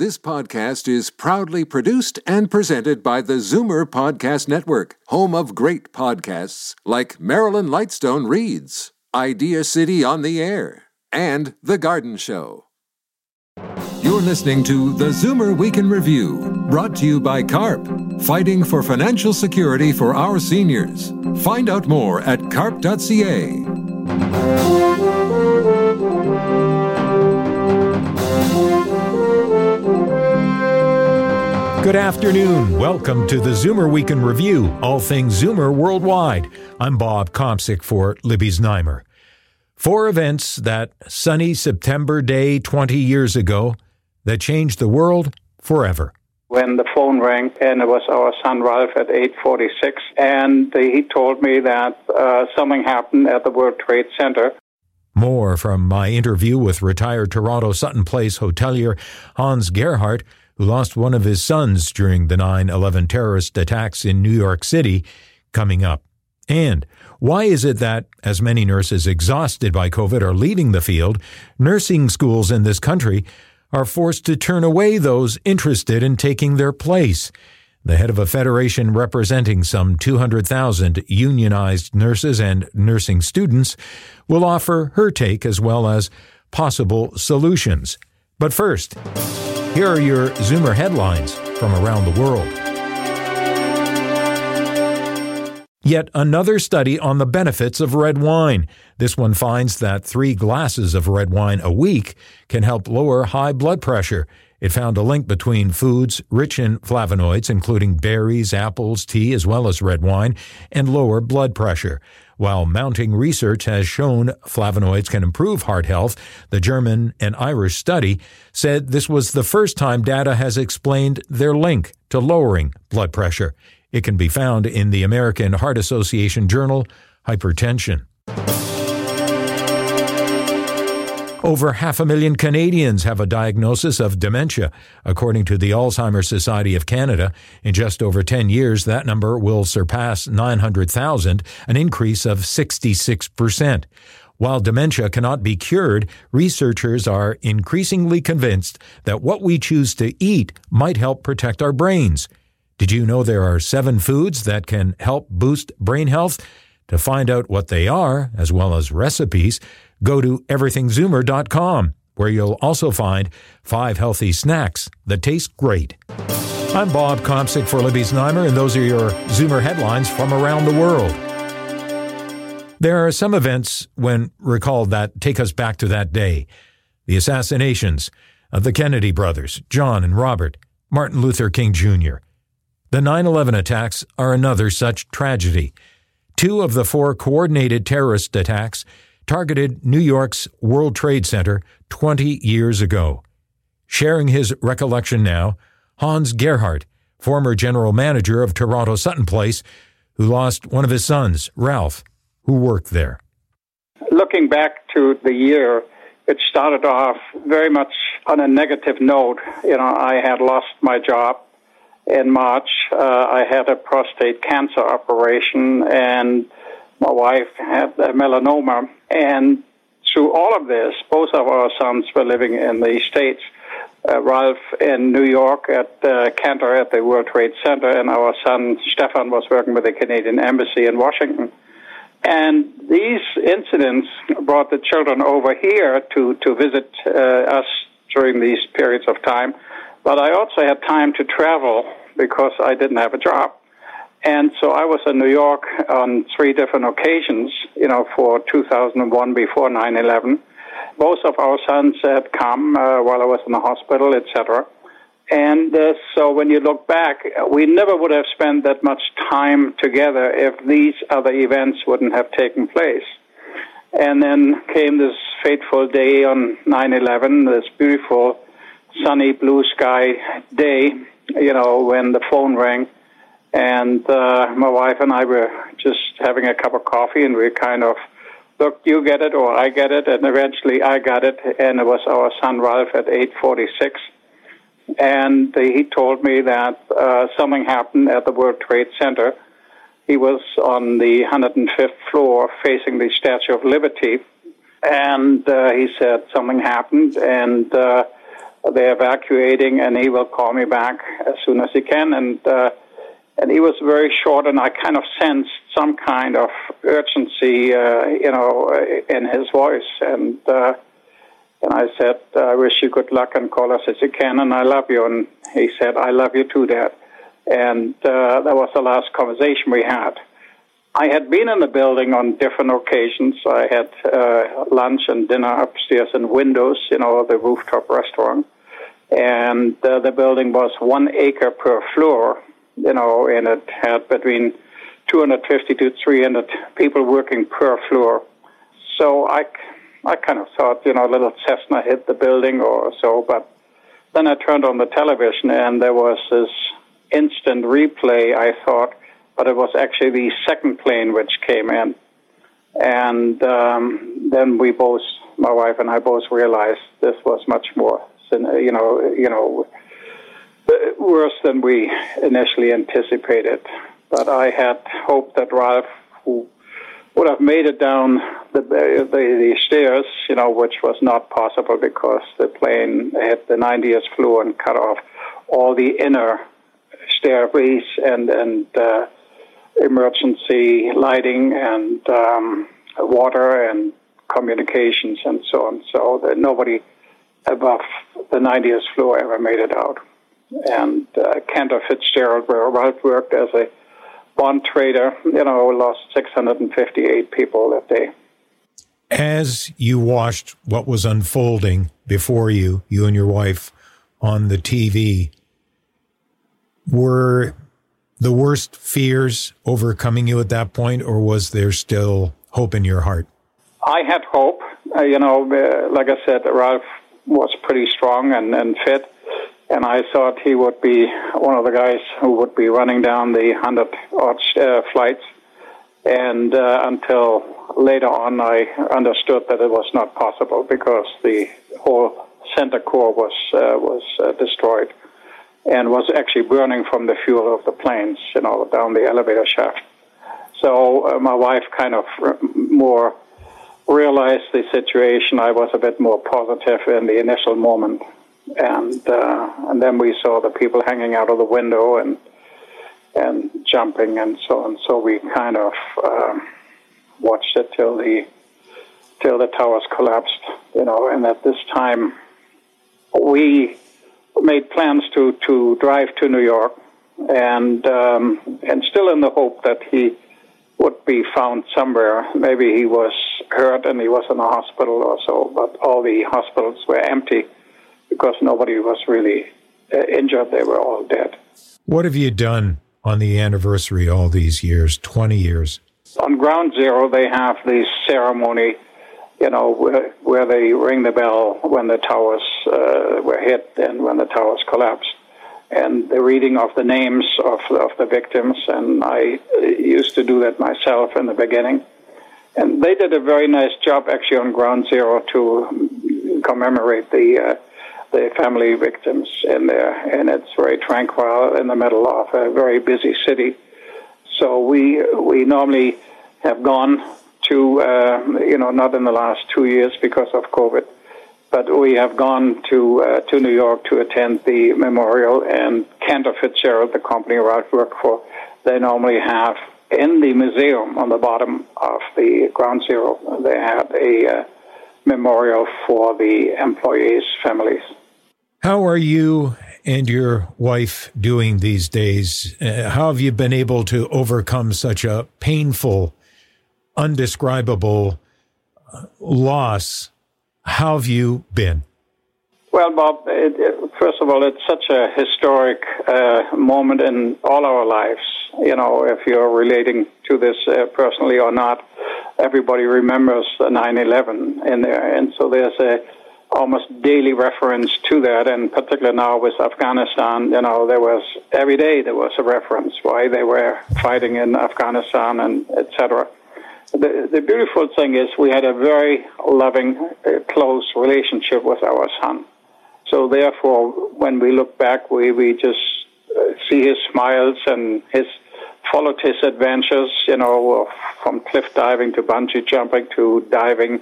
This podcast is proudly produced and presented by the Zoomer Podcast Network, home of great podcasts like Marilyn Lightstone Reads, Idea City on the Air, and The Garden Show. You're listening to the Zoomer Week in Review, brought to you by CARP, fighting for financial security for our seniors. Find out more at carp.ca. Good afternoon. Welcome to the Zoomer Week in Review, all things Zoomer worldwide. I'm Bob Komsic for Libby's Znaimer. Four events that sunny September day 20 years ago that changed the world forever. When the phone rang, and it was our son Ralph at 8:46, and he told me that uh, something happened at the World Trade Center. More from my interview with retired Toronto Sutton Place hotelier Hans Gerhardt, who lost one of his sons during the 9 11 terrorist attacks in New York City, coming up. And why is it that, as many nurses exhausted by COVID are leaving the field, nursing schools in this country are forced to turn away those interested in taking their place? The head of a federation representing some 200,000 unionized nurses and nursing students will offer her take as well as possible solutions. But first, here are your Zoomer headlines from around the world. Yet another study on the benefits of red wine. This one finds that three glasses of red wine a week can help lower high blood pressure. It found a link between foods rich in flavonoids, including berries, apples, tea, as well as red wine, and lower blood pressure. While mounting research has shown flavonoids can improve heart health, the German and Irish study said this was the first time data has explained their link to lowering blood pressure. It can be found in the American Heart Association journal, Hypertension. Over half a million Canadians have a diagnosis of dementia, according to the Alzheimer's Society of Canada. In just over 10 years, that number will surpass 900,000, an increase of 66%. While dementia cannot be cured, researchers are increasingly convinced that what we choose to eat might help protect our brains. Did you know there are seven foods that can help boost brain health? To find out what they are, as well as recipes, go to everythingzoomer.com, where you'll also find five healthy snacks that taste great. I'm Bob Komsic for Libby Znaimer, and those are your Zoomer headlines from around the world. There are some events when recalled that take us back to that day. The assassinations of the Kennedy brothers, John and Robert, Martin Luther King Jr. The 9 11 attacks are another such tragedy. Two of the four coordinated terrorist attacks targeted New York's World Trade Center 20 years ago. Sharing his recollection now, Hans Gerhardt, former general manager of Toronto Sutton Place, who lost one of his sons, Ralph, who worked there. Looking back to the year, it started off very much on a negative note. You know, I had lost my job in March. Uh, I had a prostate cancer operation, and my wife had melanoma. And through all of this, both of our sons were living in the States. Uh, Ralph in New York at uh, Cantor at the World Trade Center, and our son Stefan was working with the Canadian Embassy in Washington. And these incidents brought the children over here to, to visit uh, us during these periods of time. But I also had time to travel because I didn't have a job. And so I was in New York on three different occasions, you know, for 2001 before 9 11. Both of our sons had come uh, while I was in the hospital, etc. And uh, so when you look back, we never would have spent that much time together if these other events wouldn't have taken place. And then came this fateful day on 9 11, this beautiful sunny blue sky day, you know, when the phone rang and uh, my wife and I were just having a cup of coffee, and we kind of look, you get it or I get it, and eventually I got it, and it was our son Ralph at 8:46, and he told me that uh, something happened at the World Trade Center. He was on the 105th floor, facing the Statue of Liberty, and uh, he said something happened, and uh, they're evacuating, and he will call me back as soon as he can. And uh, and he was very short, and I kind of sensed some kind of urgency, uh, you know, in his voice. And uh, and I said, "I wish you good luck and call us as you can, and I love you." And he said, "I love you too, Dad." And uh, that was the last conversation we had. I had been in the building on different occasions. I had uh, lunch and dinner upstairs in Windows, you know, the rooftop restaurant. And uh, the building was one acre per floor, you know, and it had between 250 to 300 people working per floor. So I, I kind of thought, you know, a little Cessna hit the building or so, but then I turned on the television and there was this instant replay. I thought, but it was actually the second plane which came in. And um, then we both, my wife and I both realized this was much more, you know, you know, worse than we initially anticipated. But I had hoped that Ralph, who would have made it down the, the, the stairs, you know, which was not possible because the plane hit the 90th floor and cut off all the inner stairways and and uh, emergency lighting and um, water and communications and so on. So that nobody above the 90th floor ever made it out. And uh, Cantor Fitzgerald, where Ralph worked as a bond trader, you know, lost 658 people that day. As you watched what was unfolding before you, you and your wife, on the TV, were the worst fears overcoming you at that point, or was there still hope in your heart? I had hope. Uh, you know, uh, like I said, Ralph was pretty strong and, and fit, and I thought he would be one of the guys who would be running down the 100 odd uh, flights. And uh, until later on, I understood that it was not possible because the whole center core was uh, was uh, destroyed and was actually burning from the fuel of the planes, you know, down the elevator shaft. So uh, my wife kind of more realized the situation. I was a bit more positive in the initial moment, and uh, and then we saw the people hanging out of the window and and jumping and so on. So we kind of um, watched it till the till the towers collapsed, you know. And at this time, we made plans to, to drive to New York, and um, and still in the hope that he would be found somewhere. Maybe he was hurt and he was in a hospital or so, but all the hospitals were empty because nobody was really uh, injured. They were all dead. What have you done on the anniversary all these years, 20 years? On Ground Zero, they have the ceremony you know, where, where they ring the bell when the towers uh, were hit and when the towers collapsed, and the reading of the names of, of the victims. And I used to do that myself in the beginning. And they did a very nice job actually on Ground Zero to commemorate the uh, the family victims in there, and it's very tranquil in the middle of a very busy city. So we we normally have gone to, uh, you know, not in the last two years because of COVID, but we have gone to uh, to New York to attend the memorial. And Cantor Fitzgerald, the company where I work for, they normally have in the museum on the bottom of the ground zero, they have a uh, memorial for the employees' families. How are you and your wife doing these days? Uh, how have you been able to overcome such a painful undescribable loss. How have you been? Well, Bob, it, it, first of all, it's such a historic uh, moment in all our lives. You know, if you're relating to this uh, personally or not, everybody remembers 9 11 in there. And so there's a almost daily reference to that, and particularly now with Afghanistan, you know, there was every day there was a reference why they were fighting in Afghanistan and etc the, the beautiful thing is we had a very loving, uh, close relationship with our son. So therefore, when we look back, we, we just uh, see his smiles and his followed his adventures, you know, from cliff diving to bungee jumping to diving,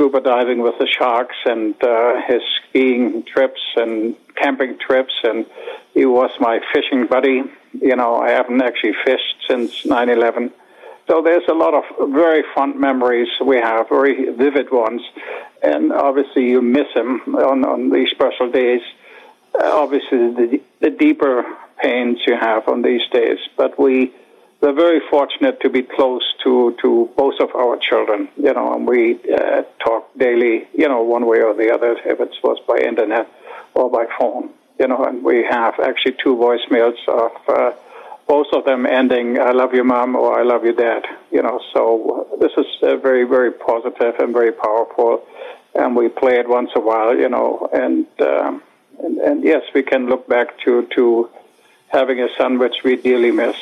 scuba diving with the sharks and uh, his skiing trips and camping trips, and he was my fishing buddy. You know, I haven't actually fished since 9 11. So there's a lot of very fond memories we have, very vivid ones. And obviously, you miss him on, on these special days. Uh, obviously, the, the deeper pains you have on these days. But we we're very fortunate to be close to, to both of our children, you know, and we uh, talk daily, you know, one way or the other, if it was by internet or by phone, you know, and we have actually two voicemails of uh, both of them ending, I love you, mom, or I love you, dad, you know, so this is uh, very, very positive and very powerful, and we play it once a while, you know, and, um, and, and yes, we can look back to, to having a son which we dearly miss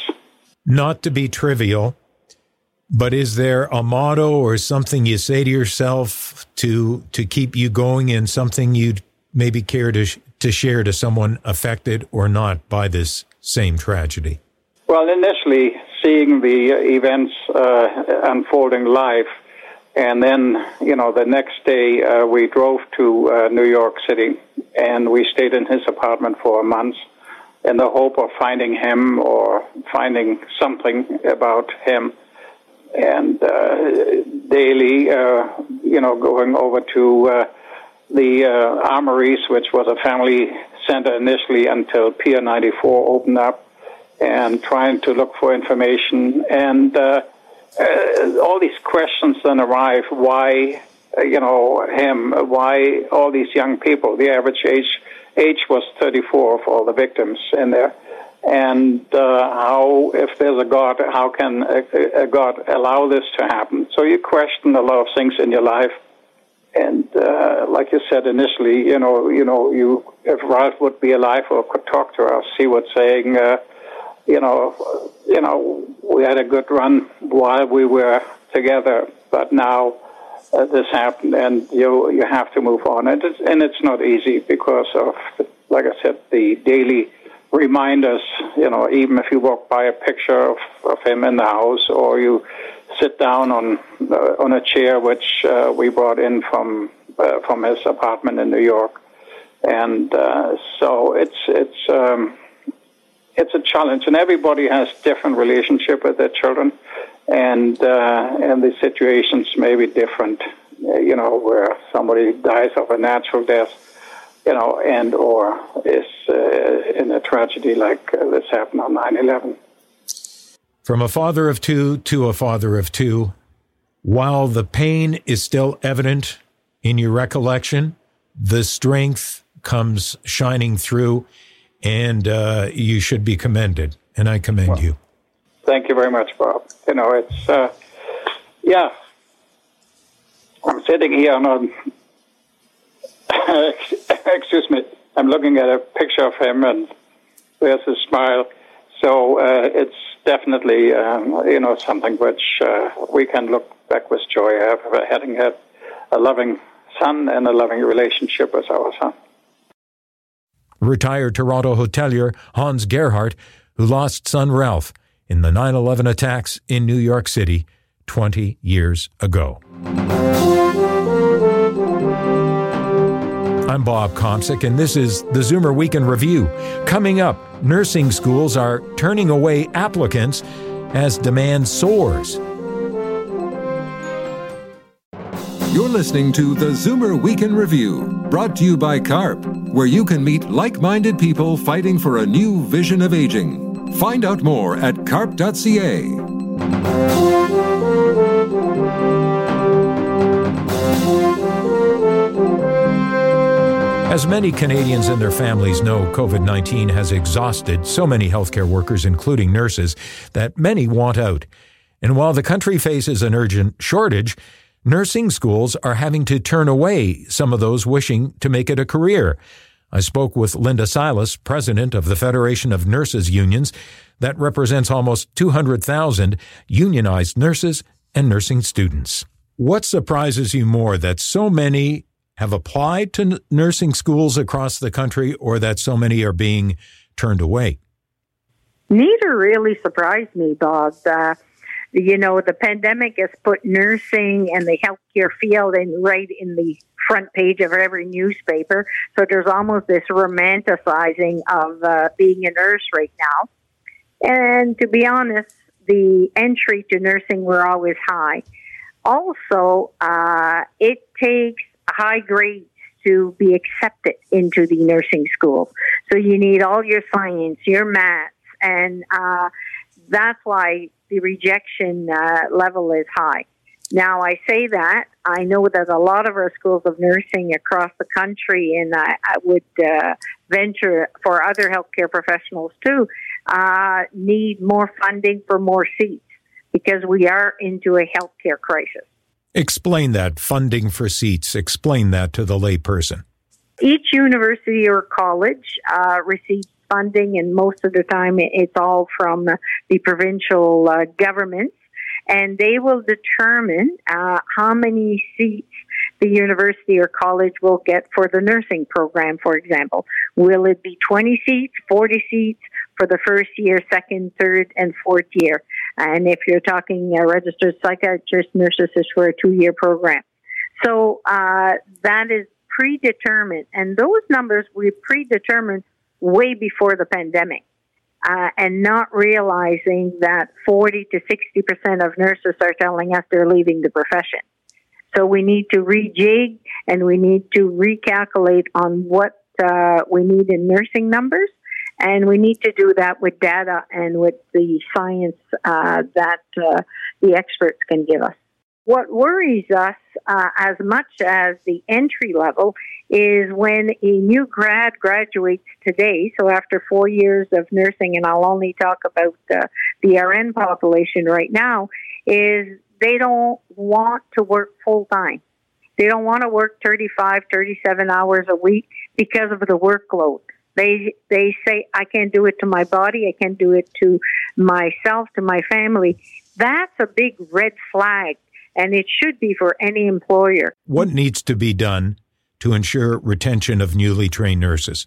not to be trivial, but is there a motto or something you say to yourself to to keep you going and something you'd maybe care to to share to someone affected or not by this same tragedy? Well, initially seeing the events uh, unfolding live, and then you know the next day uh, we drove to uh, New York City and we stayed in his apartment for a month in the hope of finding him or finding something about him. And uh, daily, uh, you know, going over to uh, the uh, armories, which was a family center initially until Pier 94 opened up, and trying to look for information. And uh, uh, all these questions then arrive why, you know, him, why all these young people, the average age age was 34 for all the victims in there. And uh, how, if there's a God, how can a, a, God allow this to happen? So you question a lot of things in your life. And uh, like you said initially, you know, you know, you if Ralph would be alive or could talk to us, he would saying, uh, you know, you know, we had a good run while we were together, but now uh, this happened, and you you have to move on. And it's, and it's not easy because of, like I said, the daily reminders. You know, even if you walk by a picture of, of him in the house, or you sit down on uh, on a chair which uh, we brought in from uh, from his apartment in New York, and uh, so it's it's. Um, it's a challenge, and everybody has different relationship with their children and uh, and the situations may be different. Uh, you know, where somebody dies of a natural death, you know, and or is uh, in a tragedy like uh, this happened on 9/11. From a father of two to a father of two, while the pain is still evident in your recollection, the strength comes shining through, and uh, you should be commended. And I commend well, you. Thank you very much, Bob. You know, it's, uh, yeah. I'm sitting here on, excuse me, I'm looking at a picture of him and there's a smile. So uh, it's definitely, um, you know, something which uh, we can look back with joy having had a loving son and a loving relationship with our son. Retired Toronto hotelier Hans Gerhardt, who lost son Ralph in the 9 11 attacks in New York City 20 years ago. I'm Bob Komsic, and this is the Zoomer Week in Review. Coming up, nursing schools are turning away applicants as demand soars. You're listening to the Zoomer Week in Review, brought to you by CARP, where you can meet like minded people fighting for a new vision of aging. Find out more at carp.ca. As many Canadians and their families know, COVID 19 has exhausted so many healthcare workers, including nurses, that many want out. And while the country faces an urgent shortage, nursing schools are having to turn away some of those wishing to make it a career. I spoke with Linda Silas, president of the Federation of Nurses Unions, that represents almost 200,000 unionized nurses and nursing students. What surprises you more that so many have applied to nursing schools across the country or that so many are being turned away? Neither really surprised me, Bob. Uh, you know, the pandemic has put nursing and the healthcare field in right in the front page of every newspaper. So there's almost this romanticizing of uh, being a nurse right now. And to be honest, the entry to nursing were always high. Also, uh, it takes high grades to be accepted into the nursing school. So you need all your science, your maths, and uh, that's why the rejection uh, level is high. Now, I say that. I know that a lot of our schools of nursing across the country, and I, I would uh, venture for other healthcare professionals too, uh, need more funding for more seats because we are into a healthcare crisis. Explain that funding for seats. Explain that to the layperson. Each university or college uh, receives funding, and most of the time it's all from the provincial uh, governments, and they will determine uh, how many seats the university or college will get for the nursing program, for example. Will it be 20 seats, 40 seats for the first year, second, third, and fourth year? And if you're talking a registered psychiatric, nurses is for a two year program. So uh, that is predetermined. And those numbers we predetermined way before the pandemic. Uh, and not realizing that 40 to 60% of nurses are telling us they're leaving the profession. So we need to rejig and we need to recalculate on what uh, we need in nursing numbers. And we need to do that with data and with the science uh, that uh, the experts can give us. What worries us uh, as much as the entry level is when a new grad graduates today. So after four years of nursing, and I'll only talk about uh, the RN population right now, is they don't want to work full time. They don't want to work 35, 37 hours a week because of the workload. They they say I can't do it to my body, I can't do it to myself, to my family. That's a big red flag and it should be for any employer. What needs to be done to ensure retention of newly trained nurses?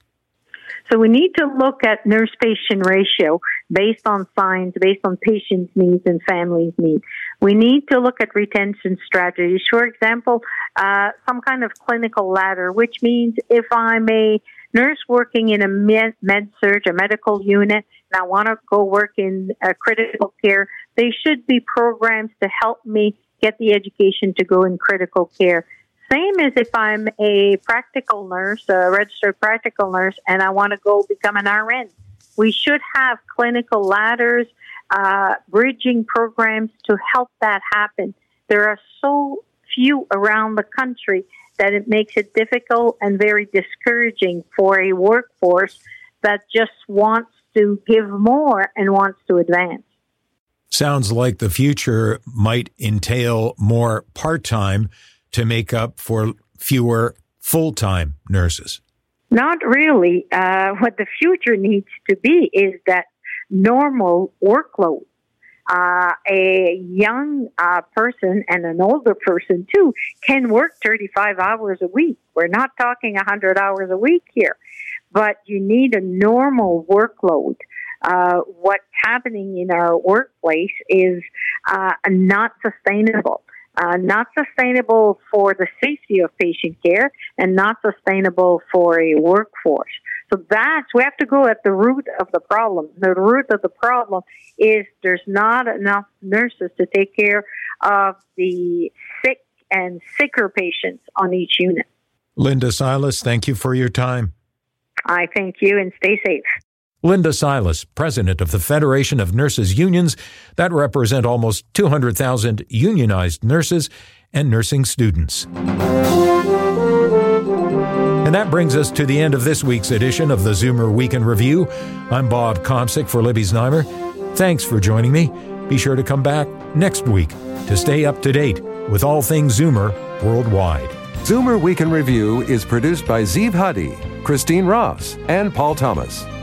So we need to look at nurse patient ratio based on science, based on patients' needs and families' needs. We need to look at retention strategies. For example, uh, some kind of clinical ladder, which means if I'm a nurse working in a med, med surg, a medical unit, and I want to go work in uh, critical care, they should be programs to help me get the education to go in critical care. Same as if I'm a practical nurse, a registered practical nurse, and I want to go become an RN. We should have clinical ladders, uh, bridging programs to help that happen. There are so few around the country that it makes it difficult and very discouraging for a workforce that just wants to give more and wants to advance sounds like the future might entail more part time to make up for fewer full time nurses. Not really. Uh, what the future needs to be is that normal workload. Uh, a young uh, person and an older person too can work 35 hours a week. We're not talking 100 hours a week here, but you need a normal workload uh, what's happening in our workplace is uh, not sustainable. Uh, not sustainable for the safety of patient care and not sustainable for a workforce. So that's, we have to go at the root of the problem. The root of the problem is there's not enough nurses to take care of the sick and sicker patients on each unit. Linda Silas, thank you for your time. I thank you and stay safe. Linda Silas, president of the Federation of Nurses Unions that represent almost 200,000 unionized nurses and nursing students. And that brings us to the end of this week's edition of the Zoomer Week in Review. I'm Bob Komsic for Libby Znaimer. Thanks for joining me. Be sure to come back next week to stay up to date with all things Zoomer worldwide. Zoomer Week in Review is produced by Zeev Huddy, Christine Ross, and Paul Thomas.